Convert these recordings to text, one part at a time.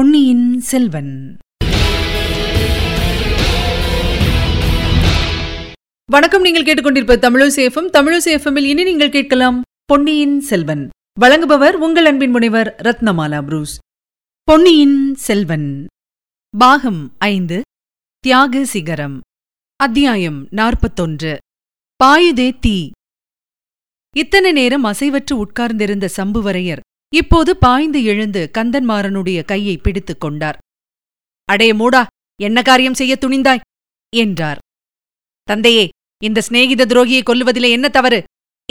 பொன்னியின் செல்வன். வணக்கம் நீங்கள் கேட்டுக்கொண்டிருப்ப தமிழசேஃபம் தமிழசேஃபமில் இனி நீங்கள் கேட்கலாம் பொன்னியின் செல்வன். வழங்குபவர் உங்கள் அன்பின் முனைவர் ரத்னமாலா புரூஸ். பொன்னியின் செல்வன். பாகம் ஐந்து தியாக சிகரம். அத்தியாயம் நாற்பத்தொன்று. பாயுதே தீ. இத்தனை நேரம் அசைவற்று உட்கார்ந்திருந்த சம்புவரையர் இப்போது பாய்ந்து எழுந்து கந்தன்மாறனுடைய கையை பிடித்துக் கொண்டார். அடே மூடா என்ன காரியம் செய்ய துணிந்தாய்? என்றார். தந்தையே இந்த சிநேகித துரோகியை கொல்லுவதிலே என்ன தவறு?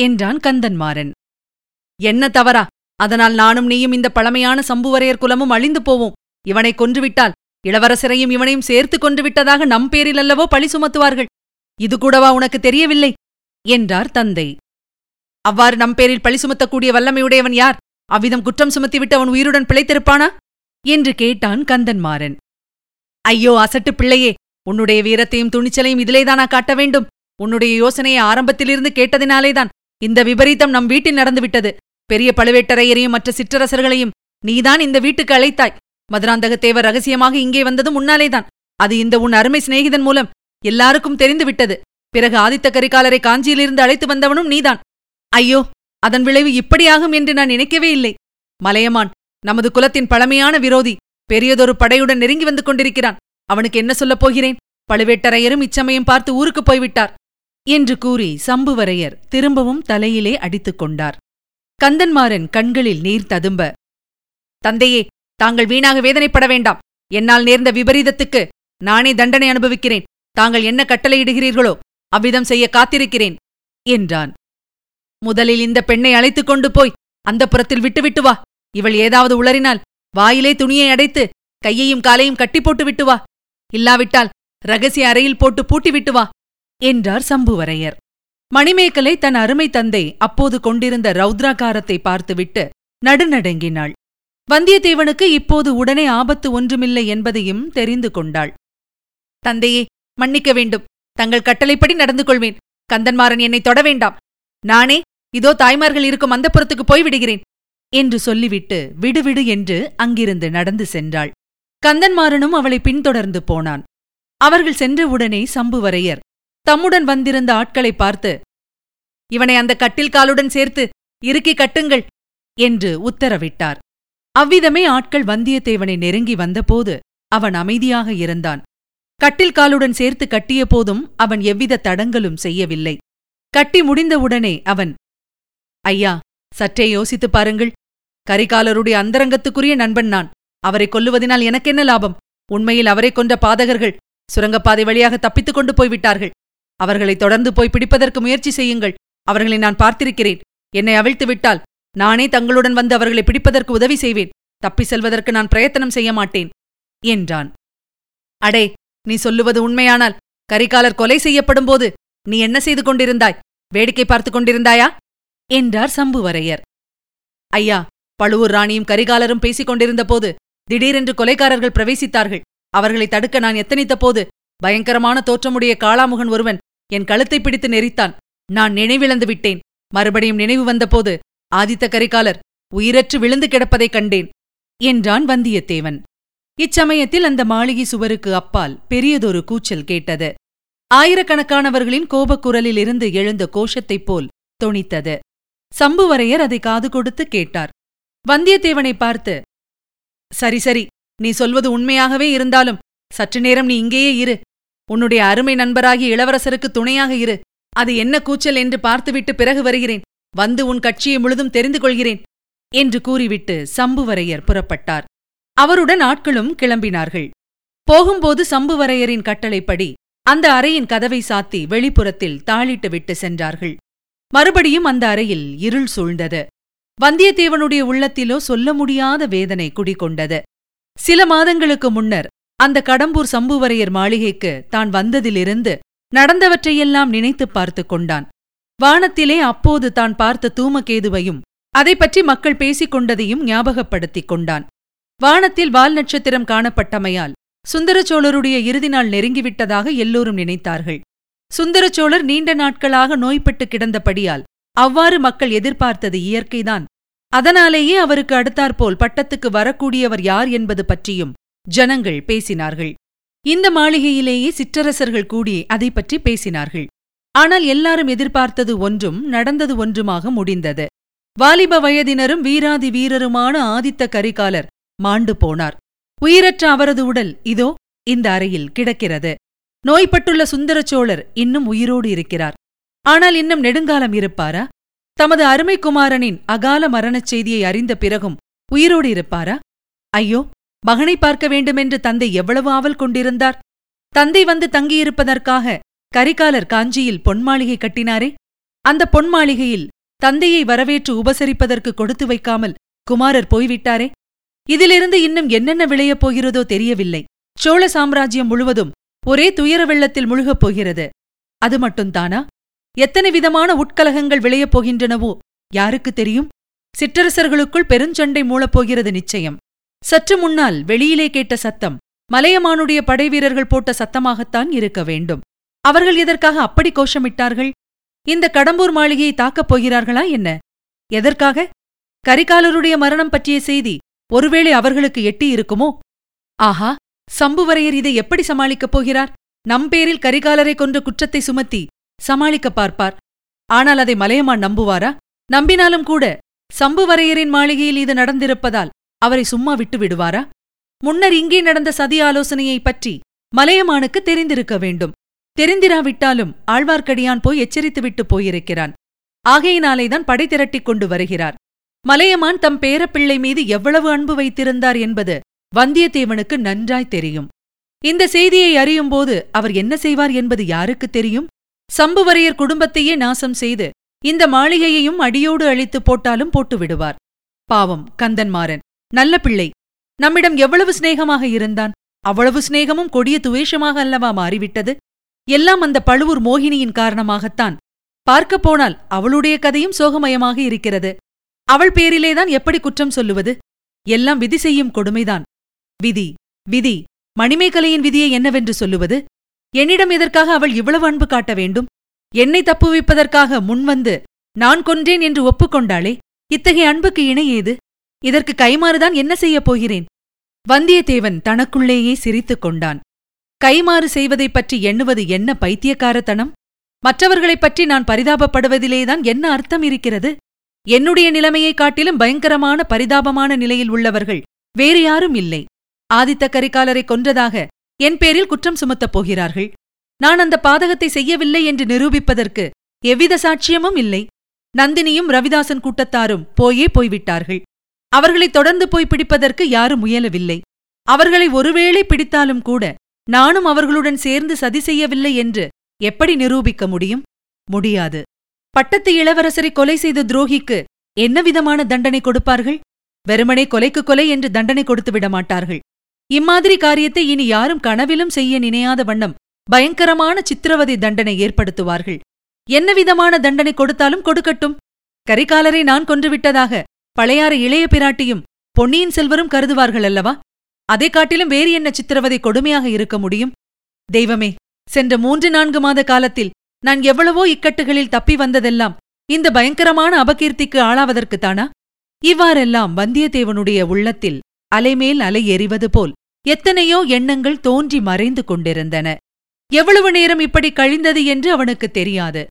என்றான் கந்தன்மாறன். என்ன தவறா? அதனால் நானும் நீயும் இந்த பழமையான சம்புவரையர் குலமும் அழிந்து போவோம். இவனை கொன்றுவிட்டால் இளவரசரையும் இவனையும் சேர்த்து கொண்டு விட்டதாக நம் பேரில் அல்லவோ பழி சுமத்துவார்கள்? இது கூடவா உனக்கு தெரியவில்லை? என்றார் தந்தை. அவ்வாறு நம் பேரில் பழி சுமத்தக்கூடிய வல்லமையுடையவன் யார்? அவ்விதம் குற்றம் சுமத்திவிட்டு அவன் உயிருடன் பிழைத்திருப்பானா? என்று கேட்டான் கந்தன்மாறன் ஐயோ அசட்டு பிள்ளையே உன்னுடைய வீரத்தையும் துணிச்சலையும் இதிலேதானா காட்ட வேண்டும்? உன்னுடைய யோசனையை ஆரம்பத்திலிருந்து கேட்டதினாலேதான் இந்த விபரீதம் நம் வீட்டில் நடந்துவிட்டது. பெரிய பழுவேட்டரையரையும் மற்ற சிற்றரசர்களையும் நீதான் இந்த வீட்டுக்கு அழைத்தாய். மதுராந்தகத்தேவர் ரகசியமாக இங்கே வந்ததும் முன்னாலேதான் அது இந்த உன் அருமை சிநேகிதன் மூலம் எல்லாருக்கும் தெரிந்துவிட்டது. பிறகு ஆதித்த கரிகாலரை காஞ்சியிலிருந்து அழைத்து வந்தவனும் நீதான். ஐயோ அதன் விளைவு இப்படியாகும் என்று நான் நினைக்கவே இல்லை. மலையமான் நமது குலத்தின் பழமையான விரோதி பெரியதொரு படையுடன் நெருங்கி வந்து கொண்டிருக்கிறான். அவனுக்கு என்ன சொல்லப் போகிறேன்? பழுவேட்டரையரும் இச்சமயம் பார்த்து ஊருக்கு போய்விட்டார். என்று கூறி சம்புவரையர் திரும்பவும் தலையிலே அடித்துக் கொண்டார். கந்தன்மாறன் கண்களில் நீர் ததும்ப. தந்தையே தாங்கள் வீணாக வேதனைப்பட வேண்டாம். என்னால் நேர்ந்த விபரீதத்துக்கு நானே தண்டனை அனுபவிக்கிறேன். தாங்கள் என்ன கட்டளையிடுகிறீர்களோ அவ்விதம் செய்ய காத்திருக்கிறேன் என்றான். முதலில் இந்த பெண்ணை அழைத்துக் கொண்டு போய் அந்த புறத்தில் விட்டுவிட்டு வா. இவள் ஏதாவது உளறினால் வாயிலே துணியை அடைத்து கையையும் காலையும் கட்டி போட்டு விட்டு வா. இல்லாவிட்டால் ரகசிய அறையில் போட்டு பூட்டி விட்டு வா என்றார் சம்புவரையர். மணிமேகலை தன் அருமை தந்தை அப்போது கொண்டிருந்த ரௌத்ராகாரத்தை பார்த்துவிட்டு நடுநடுங்கினாள். வந்தியத்தேவனுக்கு இப்போது உடனே ஆபத்து ஒன்றுமில்லை என்பதையும் தெரிந்து கொண்டாள். தந்தையே மன்னிக்க வேண்டும். தங்கள் கட்டளைப்படி நடந்து கொள்வேன். கந்தன்மாறன் என்னை தொட வேண்டாம். நானே இதோ தாய்மார்கள் இருக்கும் அந்த புறத்துக்கு போய்விடுகிறேன் என்று சொல்லிவிட்டு விடுவிடு என்று அங்கிருந்து நடந்து சென்றாள். கந்தன்மாறனும் அவளை பின்தொடர்ந்து போனான். அவர்கள் சென்றவுடனே சம்புவரையர் தம்முடன் வந்திருந்த ஆட்களை பார்த்து இவனை அந்த கட்டில் காலுடன் சேர்த்து இறுக்கி கட்டுங்கள் என்று உத்தரவிட்டார். அவ்விதமே ஆட்கள் வந்தியத்தேவனை நெருங்கி வந்தபோது அவன் அமைதியாக இருந்தான். கட்டில் காலுடன் சேர்த்து கட்டிய போதும் அவன் எவ்வித தடங்கலும் செய்யவில்லை. கட்டி முடிந்தவுடனே அவன் ஐயா சற்றே யோசித்துப் பாருங்கள். கரிகாலருடைய அந்தரங்கத்துக்குரிய நண்பன் நான். அவரை கொல்லுவதனால் எனக்கென்ன லாபம்? உண்மையில் அவரை கொன்ற பாதகர்கள் சுரங்கப்பாதை வழியாக தப்பித்துக் கொண்டு போய்விட்டார்கள். அவர்களை தொடர்ந்து போய் பிடிப்பதற்கு முயற்சி செய்யுங்கள். அவர்களை நான் பார்த்திருக்கிறேன். என்னை அவிழ்த்து விட்டால் நானே தங்களுடன் வந்து அவர்களை பிடிப்பதற்கு உதவி செய்வேன். தப்பி செல்வதற்கு நான் பிரயத்தனம் செய்ய மாட்டேன் என்றான். அடே நீ சொல்லுவது உண்மையானால் கரிகாலர் கொலை செய்யப்படும்போது நீ என்ன செய்து கொண்டிருந்தாய்? வேடிக்கை பார்த்துக் கொண்டிருந்தாயா? என்றார் சம்புவரையர். ஐயா பழுவூர் ராணியும் கரிகாலரும் பேசிக் கொண்டிருந்த போது திடீரென்று கொலைக்காரர்கள் பிரவேசித்தார்கள். அவர்களை தடுக்க நான் எத்தனித்த போது பயங்கரமான தோற்றமுடைய காளாமுகன் ஒருவன் என் கழுத்தை பிடித்து நெறித்தான் நான் நினைவிழந்து விட்டேன். மறுபடியும் நினைவு வந்தபோது ஆதித்த கரிகாலர் உயிரற்று விழுந்து கிடப்பதைக் கண்டேன் என்றான் வந்தியத்தேவன். இச்சமயத்தில் அந்த மாளிகை சுவருக்கு அப்பால் பெரியதொரு கூச்சல் கேட்டது. ஆயிரக்கணக்கானவர்களின் கோபக்குரலிலிருந்து எழுந்த கோஷத்தைப் போல் தொனித்தது. சம்புவரையர் அதை காது கொடுத்து கேட்டார். வந்தியத்தேவனை பார்த்து சரி சரி நீ சொல்வது உண்மையாகவே இருந்தாலும் சற்று நேரம் நீ இங்கேயே இரு. உன்னுடைய அருமை நண்பராகிய இளவரசருக்கு துணையாக இரு. அது என்ன கூச்சல் என்று பார்த்துவிட்டு பிறகு வருகிறேன். வந்து உன் கட்சியை முழுதும் தெரிந்து கொள்கிறேன் என்று கூறிவிட்டு சம்புவரையர் புறப்பட்டார். அவருடன் ஆட்களும் கிளம்பினார்கள். போகும்போது சம்புவரையரின் கட்டளைப்படி அந்த அறையின் கதவை சாத்தி வெளிப்புறத்தில் தாளிட்டு விட்டு சென்றார்கள். மறுபடியும் அந்த அறையில் இருள் சூழ்ந்தது. வந்தியத்தேவனுடைய உள்ளத்திலோ சொல்ல முடியாத வேதனை குடிகொண்டது. சில மாதங்களுக்கு முன்னர் அந்த கடம்பூர் சம்புவரையர் மாளிகைக்கு தான் வந்ததிலிருந்து நடந்தவற்றையெல்லாம் நினைத்துப் பார்த்து கொண்டான். வானத்திலே அப்போது தான் பார்த்த தூமகேதுவையும் அதை பற்றி மக்கள் பேசிக் கொண்டதையும் ஞாபகப்படுத்திக் கொண்டான். வானத்தில் வால் நட்சத்திரம் காணப்பட்டமையால் சுந்தரச்சோழருடைய இறுதி நாள் நெருங்கிவிட்டதாக எல்லோரும் நினைத்தார்கள். சுந்தரச்சோழர் நீண்ட நாட்களாக நோய்பட்டு கிடந்தபடியால் அவ்வாறு மக்கள் எதிர்பார்த்தது இயற்கைதான். அதனாலேயே அவருக்கு அடுத்தாற்போல் பட்டத்துக்கு வரக்கூடியவர் யார் என்பது பற்றியும் ஜனங்கள் பேசினார்கள். இந்த மாளிகையிலேயே சிற்றரசர்கள் கூடி அதை பற்றி பேசினார்கள். ஆனால் எல்லாரும் எதிர்பார்த்தது ஒன்றும் நடந்தது ஒன்றுமாக முடிந்தது. வாலிப வயதினரும் வீராதி வீரருமான ஆதித்த கரிகாலர் மாண்டு போனார். உயிரற்ற அவரது உடல் இதோ இந்த அறையில் கிடக்கிறது. நோய்பட்டுள்ள சுந்தர சோழர் இன்னும் உயிரோடு இருக்கிறார். ஆனால் இன்னும் நெடுங்காலம் இருப்பாரா? தமது அருமை குமாரனின் அகால மரணச் செய்தியை அறிந்த பிறகும் உயிரோடு இருப்பாரா? ஐயோ மகனை பார்க்க வேண்டுமென்று தந்தை எவ்வளவு ஆவல் கொண்டிருந்தார்? தந்தை வந்து தங்கியிருப்பதற்காக கரிகாலர் காஞ்சியில் பொன்மாளிகை கட்டினாரே? அந்த பொன்மாளிகையில் தந்தையை வரவேற்று உபசரிப்பதற்கு கொடுத்து வைக்காமல் குமாரர் போய்விட்டாரே? இதிலிருந்து இன்னும் என்னென்ன விளையப் போகிறதோ தெரியவில்லை. சோழ சாம்ராஜ்யம் முழுவதும் ஒரே துயர வெள்ளத்தில் முழுகப் போகிறது. அது மட்டும்தானா எத்தனை விதமான உட்கலகங்கள் விளையப் போகின்றனவோ? யாருக்கு தெரியும்? சிற்றரசர்களுக்குள் பெருஞ்சண்டை மூளப்போகிறது நிச்சயம். சற்று முன்னால் வெளியிலே கேட்ட சத்தம் மலையமானுடைய படைவீரர்கள் போட்ட சத்தமாகத்தான் இருக்க வேண்டும். அவர்கள் எதற்காக அப்படி கோஷமிட்டார்கள்? இந்த கடம்பூர் மாளிகையை தாக்கப் போகிறார்களா என்ன? எதற்காக? கரிகாலருடைய மரணம் பற்றிய செய்தி ஒருவேளை அவர்களுக்கு எட்டி இருக்குமோ? ஆஹா! சம்புவரையர் இதை எப்படி சமாளிக்கப் போகிறார்? நம் பேரில் கரிகாலரை கொன்ற குற்றத்தை சுமத்தி சமாளிக்க பார்ப்பார். ஆனால் அதை மலையமான் நம்புவாரா? நம்பினாலும் கூட சம்புவரையரின் மாளிகையில் இது நடந்திருப்பதால் அவரை சும்மா விட்டு விடுவாரா? முன்னர் இங்கே நடந்த சதி ஆலோசனையைப் பற்றி மலையமானுக்கு தெரிந்திருக்க வேண்டும். தெரிந்திராவிட்டாலும் ஆழ்வார்க்கடியான் போய் எச்சரித்துவிட்டு போயிருக்கிறான். ஆகையினாலேதான் படை திரட்டிக் கொண்டு வருகிறார். மலையமான் தம் பேரப்பிள்ளை மீது எவ்வளவு அன்பு வைத்திருந்தார் என்பது வந்தியத்தேவனுக்கு நன்றாய் தெரியும். இந்த செய்தியை அறியும்போது அவர் என்ன செய்வார் என்பது யாருக்கு தெரியும்? சம்புவரையர் குடும்பத்தையே நாசம் செய்து இந்த மாளிகையையும் அடியோடு அழித்து போட்டாலும் போட்டு விடுவார் பாவம் கந்தன்மாறன் நல்ல பிள்ளை. நம்மிடம் எவ்வளவு சிநேகமாக இருந்தான்? அவ்வளவு சிநேகமும் கொடிய துவேஷமாக அல்லவா மாறிவிட்டது? எல்லாம் அந்த பழுவூர் மோகினியின் காரணமாகத்தான். பார்க்கப் போனால் அவளுடைய கதையும் சோகமயமாக இருக்கிறது. அவள் பேரிலேதான் எப்படி குற்றம் சொல்லுவது? எல்லாம் விதி செய்யும் கொடுமைதான். விதி விதி. மணிமேகலையின் விதியை என்னவென்று சொல்லுவது? என்னிடம் எதற்காக அவள் இவ்வளவு அன்பு காட்ட வேண்டும்? என்னை தப்புவிப்பதற்காக முன்வந்து நான் கொன்றேன் என்று ஒப்புக்கொண்டாளே இத்தகைய அன்புக்கு இணை ஏது? இதற்கு கைமாறுதான் என்ன செய்யப் போகிறேன்? வந்தியத்தேவன் தனக்குள்ளேயே சிரித்துக் கொண்டான். கைமாறு செய்வதைப் பற்றி எண்ணுவது என்ன பைத்தியக்காரத்தனம்? மற்றவர்களைப் பற்றி நான் பரிதாபப்படுவதிலேதான் என்ன அர்த்தம் இருக்கிறது? என்னுடைய நிலைமையைக் காட்டிலும் பயங்கரமான பரிதாபமான நிலையில் உள்ளவர்கள் வேறு யாரும் இல்லை. ஆதித்த கரிகாலரை கொன்றதாக என் பேரில் குற்றம் சுமத்தப் போகிறார்கள். நான் அந்த பாதகத்தை செய்யவில்லை என்று நிரூபிப்பதற்கு எவ்வித சாட்சியமும் இல்லை. நந்தினியும் ரவிதாசன் கூட்டத்தாரும் போயே போய்விட்டார்கள். அவர்களை தொடர்ந்து போய் பிடிப்பதற்கு யாரும் முயலவில்லை. அவர்களை ஒருவேளை பிடித்தாலும் கூட நானும் அவர்களுடன் சேர்ந்து சதி செய்யவில்லை என்று எப்படி நிரூபிக்க முடியும்? முடியாது. பட்டத்து இளவரசரை கொலை செய்த துரோகிக்கு என்ன விதமான தண்டனை கொடுப்பார்கள்? வெறுமனே கொலைக்கு கொலை என்று தண்டனை கொடுத்து விட மாட்டார்கள் இம்மாதிரி காரியத்தை இனி யாரும் கனவிலும் செய்ய நினையாத வண்ணம் பயங்கரமான சித்திரவதை தண்டனை ஏற்படுத்துவார்கள். என்ன விதமான தண்டனை கொடுத்தாலும் கொடுக்கட்டும். கரிகாலரை நான் கொன்றுவிட்டதாக பழையாறு இளைய பிராட்டியும் பொன்னியின் செல்வரும் கருதுவார்கள் அல்லவா? அதை காட்டிலும் வேறு என்ன சித்திரவதை கொடுமையாக இருக்க முடியும்? தெய்வமே சென்ற மூன்று நான்கு மாத காலத்தில் நான் எவ்வளவோ இக்கட்டுகளில் தப்பி வந்ததெல்லாம் இந்த பயங்கரமான அபகீர்த்திக்கு ஆளாவதற்குத்தானா? இவ்வாறெல்லாம் வந்தியத்தேவனுடைய உள்ளத்தில் அலைமேல் அலை எறிவது போல் எத்தனையோ எண்ணங்கள் தோன்றி மறைந்து கொண்டிருந்தன. எவ்வளவு நேரம் இப்படி கழிந்தது என்று அவனுக்கு தெரியாது.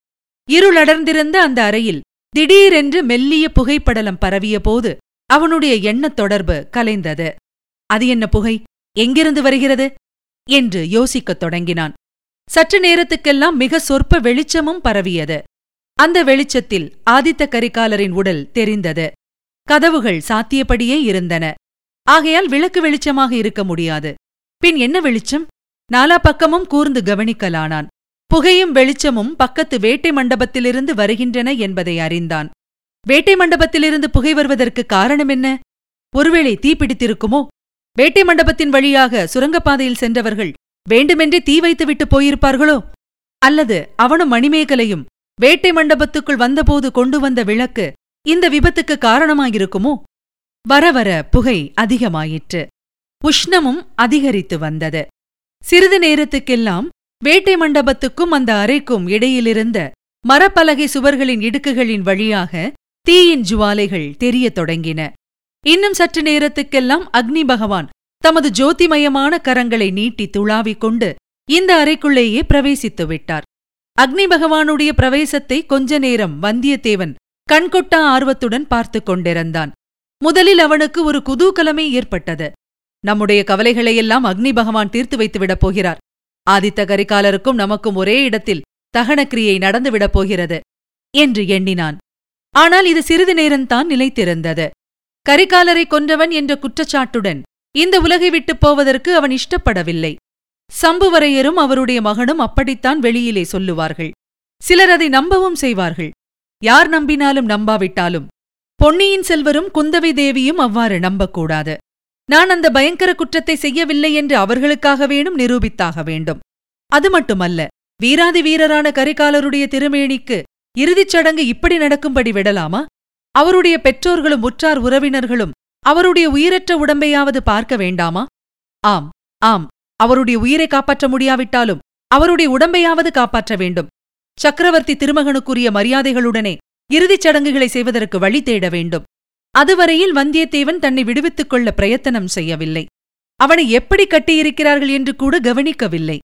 இருளடர்ந்திருந்த அந்த அறையில் திடீரென்று மெல்லிய புகைப்படலம் பரவியபோது அவனுடைய எண்ணத் தொடர்பு கலைந்தது. அது என்ன புகை? எங்கிருந்து வருகிறது? என்று யோசிக்கத் தொடங்கினான். சற்று நேரத்துக்கெல்லாம் மிக சொற்ப வெளிச்சமும் பரவியது. அந்த வெளிச்சத்தில் ஆதித்த கரிகாலரின் உடல் தெரிந்தது. கதவுகள் சாத்தியபடியே இருந்தன. ஆகையால் விளக்கு வெளிச்சமாக இருக்க முடியாது. பின் என்ன வெளிச்சம்? நாலா பக்கமும் கூர்ந்து கவனிக்கலானான். புகையும் வெளிச்சமும் பக்கத்து வேட்டை மண்டபத்திலிருந்து வருகின்றன என்பதை அறிந்தான். வேட்டை மண்டபத்திலிருந்து புகை வருவதற்கு காரணம் என்ன? ஒருவேளை தீப்பிடித்திருக்குமோ வேட்டை மண்டபத்தின் வழியாக சுரங்கப்பாதையில் சென்றவர்கள் வேண்டுமென்றே தீ வைத்துவிட்டு போயிருப்பார்களோ? அல்லது அவனும் மணிமேகலையும் வேட்டை மண்டபத்துக்குள் வந்தபோது கொண்டு வந்த விளக்கு இந்த விபத்துக்கு காரணமாயிருக்குமோ? வர வர புகை அதிகமாயிற்று. உஷ்ணமும் அதிகரித்து வந்தது. சிறிது நேரத்துக்கெல்லாம் வேட்டை மண்டபத்துக்கும் அந்த அறைக்கும் இடையிலிருந்த மரப்பலகை சுவர்களின் இடுக்குகளின் வழியாக தீயின் ஜுவாலைகள் தெரியத் தொடங்கின. இன்னும் சற்று நேரத்துக்கெல்லாம் அக்னி பகவான் தமது ஜோதிமயமான கரங்களை நீட்டி துளாவிக் கொண்டு இந்த அறைக்குள்ளேயே பிரவேசித்து விட்டார். அக்னி பகவானுடைய பிரவேசத்தை கொஞ்ச நேரம் வந்தியத்தேவன் கண்கொட்டா ஆர்வத்துடன் பார்த்து கொண்டிருந்தான். முதலில் அவனுக்கு ஒரு குதூகலமே ஏற்பட்டது. நம்முடைய கவலைகளையெல்லாம் அக்னி பகவான் தீர்த்து வைத்துவிடப் போகிறார். ஆதித்த கரிகாலருக்கும் நமக்கும் ஒரே இடத்தில் தகனக்கிரியை நடந்துவிடப் போகிறது என்று எண்ணினான். ஆனால் இது சிறிது நேரம்தான் நிலைத்திருந்தது. கரிகாலரை கொன்றவன் என்ற குற்றச்சாட்டுடன் இந்த உலகை விட்டுப் போவதற்கு அவன் இஷ்டப்படவில்லை. சம்புவரையரும் அவருடைய மகனும் அப்படித்தான் வெளியிலே சொல்லுவார்கள். சிலர் அதை நம்பவும் செய்வார்கள். யார் நம்பினாலும் நம்பாவிட்டாலும் பொன்னியின் செல்வரும் குந்தவை தேவியும் அவ்வாறு நம்பக்கூடாது. நான் அந்த பயங்கர குற்றத்தை செய்யவில்லை என்று அவர்களுக்காக வேணும் நிரூபித்தாக வேண்டும். அது மட்டுமல்ல வீராதி வீரரான கரிகாலருடைய திருமேனிக்கு இறுதிச் சடங்கு இப்படி நடக்கும்படி விடலாமா? அவருடைய பெற்றோர்களும் உற்றார் உறவினர்களும் அவருடைய உயிரற்ற உடம்பையாவது பார்க்க வேண்டாமா? ஆம் ஆம் அவருடைய உயிரை காப்பாற்ற முடியாவிட்டாலும் அவருடைய உடம்பையாவது காப்பாற்ற வேண்டும். சக்கரவர்த்தி திருமகனுக்குரிய மரியாதைகளுடனே இறுதிச் சடங்குகளை செய்வதற்கு வழி தேட வேண்டும். அதுவரையில் வந்தியத்தேவன் தன்னை விடுவித்துக் கொள்ள பிரயத்தனம் செய்யவில்லை. அவனை எப்படி கட்டியிருக்கிறார்கள் என்று கூட கவனிக்கவில்லை.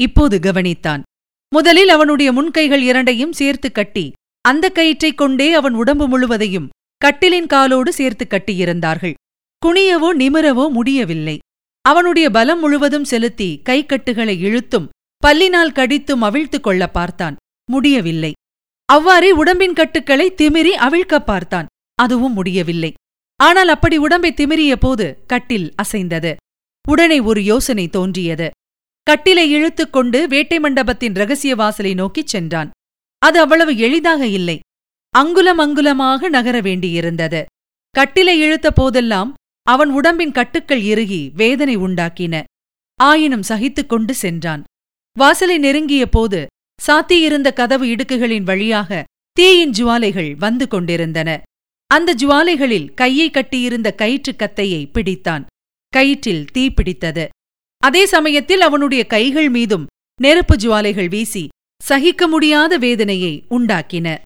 இப்போது கவனித்தான். முதலில் அவனுடைய முன்கைகள் இரண்டையும் சேர்த்து கட்டி அந்த கயிற்றைக் கொண்டே அவன் உடம்பு முழுவதையும் கட்டிலின் காலோடு சேர்த்து கட்டியிருந்தார்கள். குனியவோ நிமிரவோ முடியவில்லை. அவனுடைய பலம் முழுவதும் செலுத்தி கைக்கட்டுகளை இழுத்தும் பல்லினால் கடித்தும் அவிழ்த்து கொள்ள பார்த்தான். முடியவில்லை. அவ்வாறே உடம்பின் கட்டுக்களை திமிரி அவிழ்க்கப் பார்த்தான். அதுவும் முடியவில்லை. ஆனால் அப்படி உடம்பை திமிரிய போது கட்டில் அசைந்தது. உடனே ஒரு யோசனை தோன்றியது. கட்டிலை இழுத்துக் கொண்டு வேட்டை மண்டபத்தின் ரகசிய வாசலை நோக்கிச் சென்றான். அது அவ்வளவு எளிதாக இல்லை. அங்குலம் அங்குலமாக நகர வேண்டியிருந்தது. கட்டிலை இழுத்த போதெல்லாம் அவன் உடம்பின் கட்டுக்கள் இறுகி வேதனை உண்டாக்கின. ஆயினும் சகித்துக் கொண்டு சென்றான். வாசலை நெருங்கிய போது சாத்தியிருந்த கதவு இடுக்குகளின் வழியாக தீயின் ஜுவாலைகள் வந்து கொண்டிருந்தன. அந்த ஜுவாலைகளில் கையை கட்டியிருந்த கயிற்றுக் கத்தையை பிடித்தான். கயிற்றில் தீ பிடித்தது. அதே சமயத்தில் அவனுடைய கைகள் மீதும் நெருப்பு ஜுவாலைகள் வீசி சகிக்க முடியாத வேதனையை உண்டாக்கின.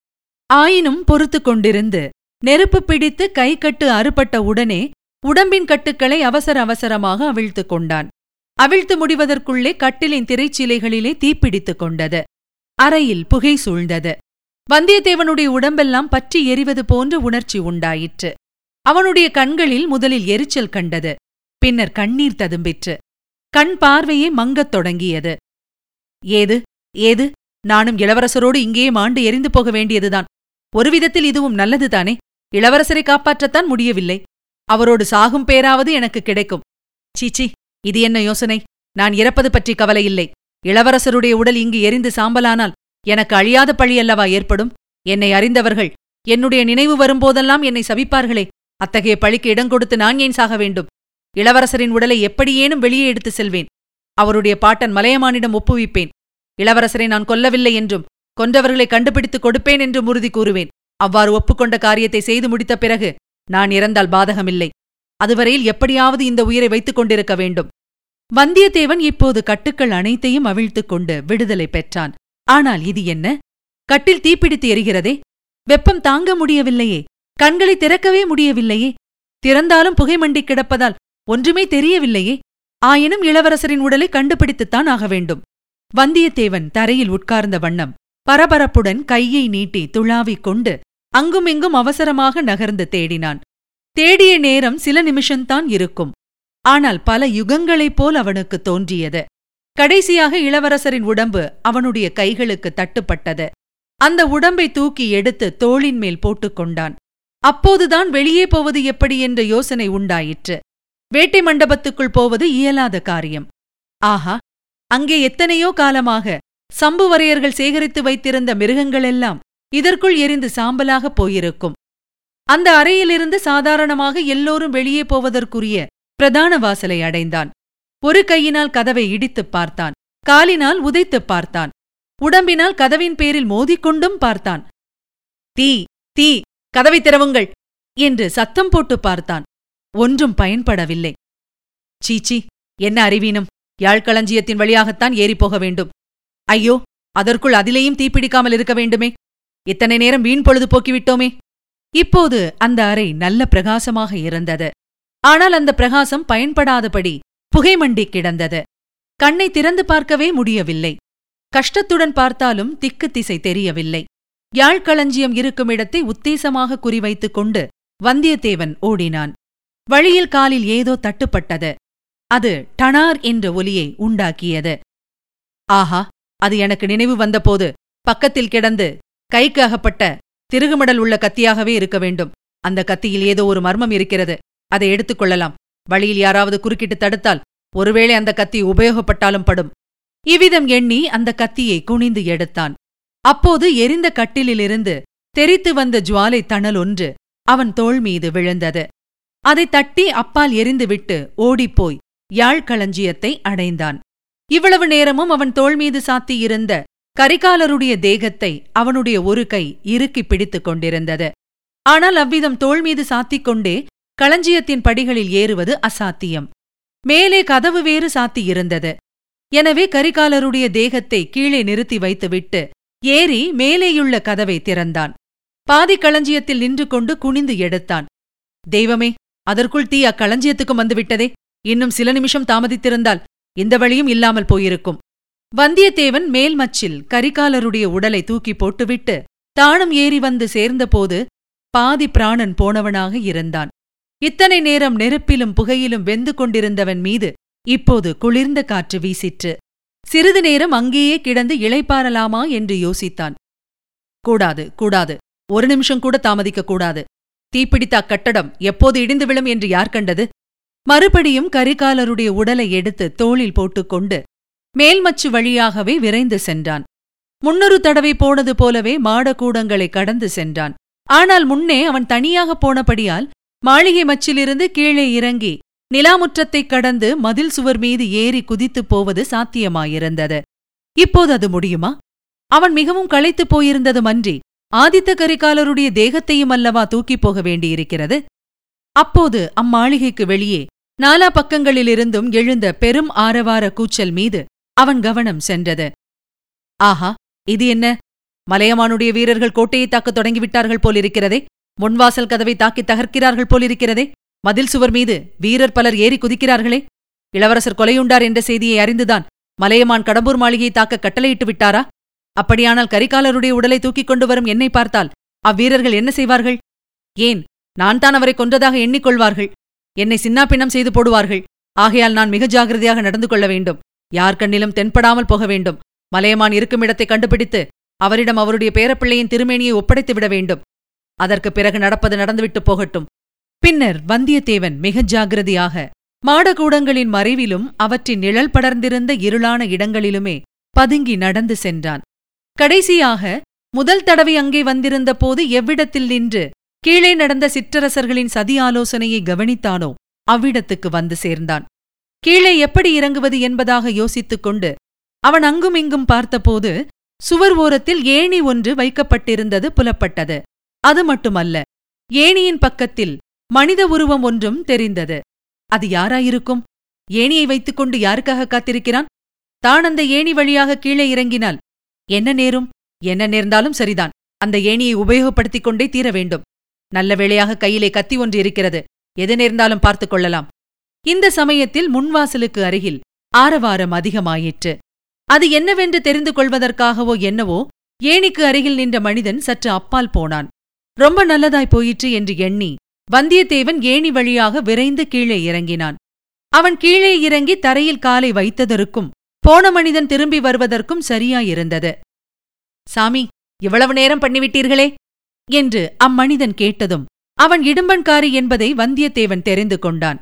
ஆயினும் பொறுத்து கொண்டிருந்து நெருப்பு பிடித்து கைக்கட்டு அறுபட்ட உடனே உடம்பின் கட்டுக்களை அவசர அவசரமாக அவிழ்த்துக் கொண்டான். அவிழ்த்து முடிவதற்குள்ளே கட்டிலின் திரைச்சீலைகளிலே தீப்பிடித்துக் கொண்டது. அறையில் புகை சூழ்ந்தது. வந்தியத்தேவனுடைய உடம்பெல்லாம் பற்றி எரிவது போன்ற உணர்ச்சி உண்டாயிற்று. அவனுடைய கண்களில் முதலில் எரிச்சல் கண்டது. பின்னர் கண்ணீர் ததும்பிற்று. கண் பார்வையே மங்கத் தொடங்கியது. ஏது? ஏது? நானும் இளவரசரோடு இங்கேயே மாண்டு எரிந்து போக வேண்டியதுதான். ஒருவிதத்தில் இதுவும் நல்லதுதானே இளவரசரை காப்பாற்றத்தான் முடியவில்லை. அவரோடு சாகும் பேராவது எனக்கு கிடைக்கும். சீச்சி இது என்ன யோசனை? நான் இறப்பது பற்றி கவலையில்லை இளவரசருடைய உடல் இங்கு எரிந்து சாம்பலானால் எனக்கு அழியாத பழியல்லவா ஏற்படும்? என்னை அறிந்தவர்கள் என்னுடைய நினைவு வரும்போதெல்லாம் என்னை சபிப்பார்களே அத்தகைய பழிக்கு இடம் கொடுத்து நான் ஏன் சாக வேண்டும்? இளவரசரின் உடலை எப்படியேனும் வெளியே எடுத்து செல்வேன். அவருடைய பாட்டன் மலையமானிடம் ஒப்புவிப்பேன். இளவரசரை நான் கொல்லவில்லை என்றும் கொன்றவர்களை கண்டுபிடித்துக் கொடுப்பேன் என்றும் உறுதி கூறுவேன். அவ்வாறு ஒப்புக்கொண்ட காரியத்தை செய்து முடித்த பிறகு நான் இறந்தால் பாதகமில்லை. அதுவரையில் எப்படியாவது இந்த உயிரை வைத்துக் கொண்டிருக்க வேண்டும். வந்தியத்தேவன் இப்போது கட்டுக்கள் அனைத்தையும் அவிழ்த்துக் கொண்டு விடுதலை பெற்றான். ஆனால் இது என்ன? கட்டில் தீப்பிடித்து எரிகிறதே? வெப்பம் தாங்க முடியவில்லையே. கண்களை திறக்கவே முடியவில்லையே. திறந்தாலும் புகைமண்டி கிடப்பதால் ஒன்றுமே தெரியவில்லையே. ஆயினும் இளவரசரின் உடலை கண்டுபிடித்துத்தான் ஆக வேண்டும். வந்தியத்தேவன் தரையில் உட்கார்ந்த வண்ணம் பரபரப்புடன் கையை நீட்டி துளாவிக் கொண்டு அங்குமிங்கும் அவசரமாக நகர்ந்து தேடினான். தேடிய நேரம் சில நிமிஷம்தான் இருக்கும். ஆனால் பல யுகங்களைப் போல் அவனுக்கு தோன்றியது. கடைசியாக இளவரசரின் உடம்பு அவனுடைய கைகளுக்கு தட்டுப்பட்டது. அந்த உடம்பை தூக்கி எடுத்து தோளின் மேல் போட்டுக்கொண்டான் அப்போதுதான் வெளியே போவது எப்படி என்ற யோசனை உண்டாயிற்று. வேட்டை மண்டபத்துக்குள் போவது இயலாத காரியம். ஆஹா! அங்கே எத்தனையோ காலமாக சம்புவரையர்கள் சேகரித்து வைத்திருந்த மிருகங்களெல்லாம் இதற்குள் எரிந்து சாம்பலாகப் போயிருக்கும். அந்த அறையிலிருந்து சாதாரணமாக எல்லோரும் வெளியே போவதற்குரிய பிரதான வாசலை அடைந்தான். ஒரு கையினால் கதவை இடித்துப் பார்த்தான். காலினால் உதைத்துப் பார்த்தான். உடம்பினால் கதவின் பேரில் மோதிக்கொண்டும் பார்த்தான். தீ தீ கதவை திறவுங்கள்! என்று சத்தம் போட்டு பார்த்தான். ஒன்றும் பயன்படவில்லை. சீச்சி என்ன அறிவீனம்? யாழ்களஞ்சியத்தின் வழியாகத்தான் ஏறிப்போக வேண்டும். ஐயோ அதற்குள் அதிலேயும் தீப்பிடிக்காமல் இருக்க வேண்டுமே. இத்தனை நேரம் வீண் பொழுது போக்கிவிட்டோமே. இப்போது அந்த அறை நல்ல பிரகாசமாக இருந்தது. ஆனால் அந்த பிரகாசம் பயன்படாதபடி புகைமண்டி கிடந்தது. கண்ணை திறந்து பார்க்கவே முடியவில்லை. கஷ்டத்துடன் பார்த்தாலும் திக்கு திசை தெரியவில்லை. யாழ்களஞ்சியம் இருக்கும் இடத்தை உத்தேசமாக குறிவைத்துக் கொண்டு வந்தியத்தேவன் ஓடினான். வழியில் காலில் ஏதோ தட்டுப்பட்டது. அது டனார் என்ற ஒலியை உண்டாக்கியது. ஆஹா அது எனக்கு நினைவு வந்தபோது பக்கத்தில் கிடந்து கைக்கு அகப்பட்ட திருகுமடல் உள்ள கத்தியாகவே இருக்க வேண்டும். அந்த கத்தியில் ஏதோ ஒரு மர்மம் இருக்கிறது. அதை எடுத்துக் கொள்ளலாம் வழியில் யாராவது குறுக்கிட்டு தடுத்தால் ஒருவேளை அந்த கத்தி உபயோகப்பட்டாலும் படும். இவ்விதம் எண்ணி அந்த கத்தியை குனிந்து எடுத்தான். அப்போது எரிந்த கட்டிலிலிருந்து தெரித்து வந்த ஜுவாலை தணல் ஒன்று அவன் தோள் மீது விழுந்தது. அதை தட்டி அப்பால் எரிந்துவிட்டு ஓடிப்போய் யாழ்களஞ்சியத்தை அடைந்தான். இவ்வளவு நேரமும் அவன் தோள் மீது சாத்தியிருந்த கரிகாலருடைய தேகத்தை அவனுடைய ஒரு கை இறுக்கி பிடித்துக் கொண்டிருந்தது. ஆனால் அவ்விதம் தோள் மீது சாத்திக் கொண்டே களஞ்சியத்தின் படிகளில் ஏறுவது அசாத்தியம். மேலே கதவு வேறு சாத்தியிருந்தது எனவே கரிகாலருடைய தேகத்தை கீழே நிறுத்தி வைத்துவிட்டு ஏறி மேலேயுள்ள கதவை திறந்தான். பாதி களஞ்சியத்தில் நின்று கொண்டு குனிந்து எடுத்தான். தெய்வமே அதற்குள் தீ அக்களஞ்சியத்துக்கும் வந்துவிட்டதே. இன்னும் சில நிமிஷம் தாமதித்திருந்தால் இந்த வழியும் இல்லாமல் போயிருக்கும். வந்தியத்தேவன் மேல்மச்சில் கரிகாலருடைய உடலை தூக்கி போட்டுவிட்டு தானும் ஏறி வந்து சேர்ந்தபோது பாதி பிராணன் போனவனாக இருந்தான். இத்தனை நேரம் நெருப்பிலும் புகையிலும் வெந்து கொண்டிருந்தவன் மீது இப்போது குளிர்ந்த காற்று வீசிற்று. சிறிது நேரம் அங்கேயே கிடந்து இளைப்பாறலாமா என்று யோசித்தான். கூடாது கூடாது. ஒரு நிமிஷம் கூட தாமதிக்கக் கூடாது. தீப்பிடித்த அக்கட்டடம் எப்போது இடிந்து விழும் என்று யார் கண்டது? மறுபடியும் கரிகாலருடைய உடலை எடுத்து தோளில் போட்டுக்கொண்டு மேல்மச்சு வழியாகவே விரைந்து சென்றான். முன்னொரு தடவை போனது போலவே மாடக்கூடங்களை கடந்து சென்றான். ஆனால் முன்னே அவன் தனியாக போனபடியால் மாளிகை மச்சிலிருந்து கீழே இறங்கி நிலாமுற்றத்தைக் கடந்து மதில் சுவர் மீது ஏறி குதித்துப் போவது சாத்தியமாயிருந்தது. இப்போது அது முடியுமா? அவன் மிகவும் களைத்துப் போயிருந்ததுமன்றி ஆதித்த கரிகாலருடைய தேகத்தையும் அல்லவா தூக்கிப் போக வேண்டியிருக்கிறது? அப்போது அம்மாளிகைக்கு வெளியே நாலா பக்கங்களிலிருந்தும் எழுந்த பெரும் ஆரவார கூச்சல் மீது அவன் கவனம் சென்றது. ஆஹா இது என்ன? மலையமானுடைய வீரர்கள் கோட்டையை தாக்கத் தொடங்கிவிட்டார்கள் போலிருக்கிறதே. முன்வாசல் கதவை தாக்கி தகர்க்கிறார்கள் போலிருக்கிறதே. மதில் சுவர் மீது வீரர் பலர் ஏறி குதிக்கிறார்களே. இளவரசர் கொலையுண்டார் என்ற செய்தியை அறிந்துதான் மலையமான் கடம்பூர் மாளிகையை தாக்க கட்டளையிட்டு விட்டாரா? அப்படியானால் கரிகாலருடைய உடலை தூக்கிக் கொண்டு வரும் என்னை பார்த்தால் அவ்வீரர்கள் என்ன செய்வார்கள்? ஏன் நான் தான் அவரை கொன்றதாக எண்ணிக்கொள்வார்கள். என்னை சின்னாப்பின்னம் செய்து போடுவார்கள். ஆகையால் நான் மிக ஜாகிரதையாக நடந்து கொள்ள வேண்டும். யார் கண்ணிலும் தென்படாமல் போக வேண்டும். மலையமான் இருக்கும் இடத்தை கண்டுபிடித்து அவரிடம் அவருடைய பேரப்பிள்ளையின் திருமேனியை ஒப்படைத்து விட வேண்டும். அதற்கு பிறகு நடப்பது நடந்துவிட்டு போகட்டும். பின்னர் வந்தியத்தேவன் மிக ஜாகிரதையாக மாடகூடங்களின் மறைவிலும் அவற்றின் நிழல் படர்ந்திருந்த இருளான இடங்களிலுமே பதுங்கி நடந்து சென்றான். கடைசியாக முதல் தடவை அங்கே வந்திருந்த போது எவ்விடத்தில் நின்று கீழே நடந்த சிற்றரசர்களின் சதி ஆலோசனையை கவனித்தானோ அவ்விடத்துக்கு வந்து சேர்ந்தான். கீழே எப்படி இறங்குவது என்பதாக யோசித்துக் கொண்டு அவன் அங்குமிங்கும் பார்த்தபோது சுவர் ஓரத்தில் ஏணி ஒன்று வைக்கப்பட்டிருந்தது புலப்பட்டது. அது மட்டுமல்ல ஏணியின் பக்கத்தில் மனித உருவம் ஒன்றும் தெரிந்தது. அது யாராயிருக்கும்? ஏணியை வைத்துக்கொண்டு யாருக்காக காத்திருக்கிறான்? தான் அந்த ஏணி வழியாக கீழே இறங்கினால் என்ன நேரும்? என்ன நேர்ந்தாலும் சரிதான். அந்த ஏணியை உபயோகப்படுத்திக் கொண்டே தீர வேண்டும். நல்ல வேளையாக கையிலே கத்தி ஒன்று இருக்கிறது. எது நேர்ந்தாலும் பார்த்துக் கொள்ளலாம். இந்த சமயத்தில் முன்வாசலுக்கு அருகில் ஆரவாரம் அதிகமாயிற்று. அது என்னவென்று தெரிந்து கொள்வதற்காகவோ என்னவோ ஏணிக்கு அருகில் நின்ற மனிதன் சற்று அப்பால் போனான். ரொம்ப நல்லதாய் போயிற்று என்று எண்ணி வந்தியத்தேவன் ஏணி வழியாக விரைந்து கீழே இறங்கினான். அவன் கீழே இறங்கி தரையில் காலை வைத்ததற்கும் போன மனிதன் திரும்பி வருவதற்கும் சரியாயிருந்தது. சாமி இவ்வளவு நேரம் பண்ணிவிட்டீர்களே? என்று அம்மனிதன் கேட்டதும் அவன் இடும்பன்காரி என்பதை வந்தியத்தேவன் தெரிந்து கொண்டான்.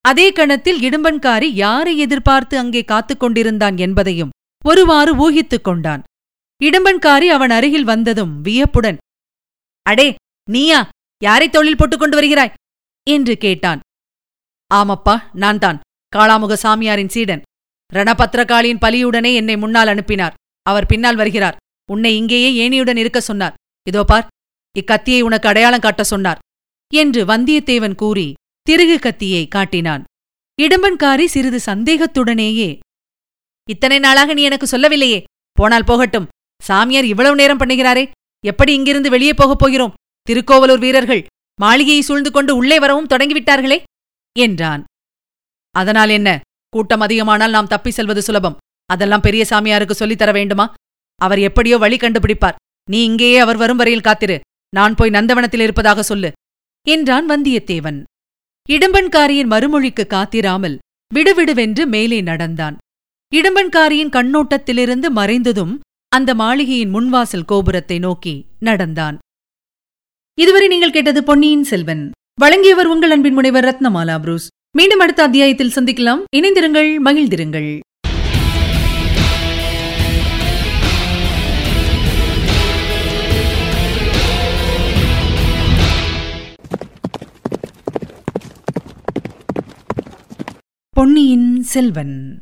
அதே கணத்தில் இடும்பன்காரி யாரை எதிர்பார்த்து அங்கே காத்துக் கொண்டிருந்தான் என்பதையும் ஒருவாறு ஊகித்துக் கொண்டான். இடும்பன்காரி அவன் அருகில் வந்ததும் வியப்புடன் அடே நீயா? யாரை தொழில் போட்டுக் கொண்டு வருகிறாய்? என்று கேட்டான். ஆமப்பா நான் தான் காளாமுக சாமியாரின் சீடன். ரணபத்திரகாளியின் பலியுடனே என்னை முன்னால் அனுப்பினார். அவர் பின்னால் வருகிறார். உன்னை இங்கேயே ஏணியுடன் இருக்க சொன்னார். இதோ பார் இக்கத்தியை உனக்கு அடையாளம் காட்ட சொன்னார் என்று வந்தியத்தேவன் கூறி திருகு கத்தியை காட்டினான். இடும்பன்காரி சிறிது சந்தேகத்துடனேயே இத்தனை நாளாக நீ எனக்கு சொல்லவில்லையே போனால் போகட்டும் சாமியார் இவ்வளவு நேரம் பண்ணுகிறாரே எப்படி இங்கிருந்து வெளியே போகப் போகிறோம்? திருக்கோவலூர் வீரர்கள் மாளிகையை சூழ்ந்து கொண்டு உள்ளே வரவும் தொடங்கிவிட்டார்களே? என்றான். அதனால் என்ன? கூட்டம் அதிகமானால் நாம் தப்பி செல்வது சுலபம். அதெல்லாம் பெரிய சாமியாருக்கு சொல்லித் தர வேண்டுமா? அவர் எப்படியோ வழி கண்டுபிடிப்பார். நீ இங்கேயே அவர் வரும் வரையில் காத்திரு. நான் போய் நந்தவனத்தில் இருப்பதாக சொல்லு என்றான் வந்தியத்தேவன். இடும்பன்காரியின் மறுமொழிக்கு காத்திராமல் விடுவிடுவென்று மேலே நடந்தான். இடும்பன்காரியின் கண்ணோட்டத்திலிருந்து மறைந்ததும் அந்த மாளிகையின் முன்வாசல் கோபுரத்தை நோக்கி நடந்தான். இதுவரை நீங்கள் கேட்டது பொன்னியின் செல்வன். வழங்கியவர் உங்கள் அன்பின் முனைவர் ரத்னமாலா புரூஸ். மீண்டும் அடுத்த அத்தியாயத்தில் சந்திக்கலாம். இணைந்திருங்கள் மகிழ்ந்திருங்கள். பொன்னியின் செல்வன்.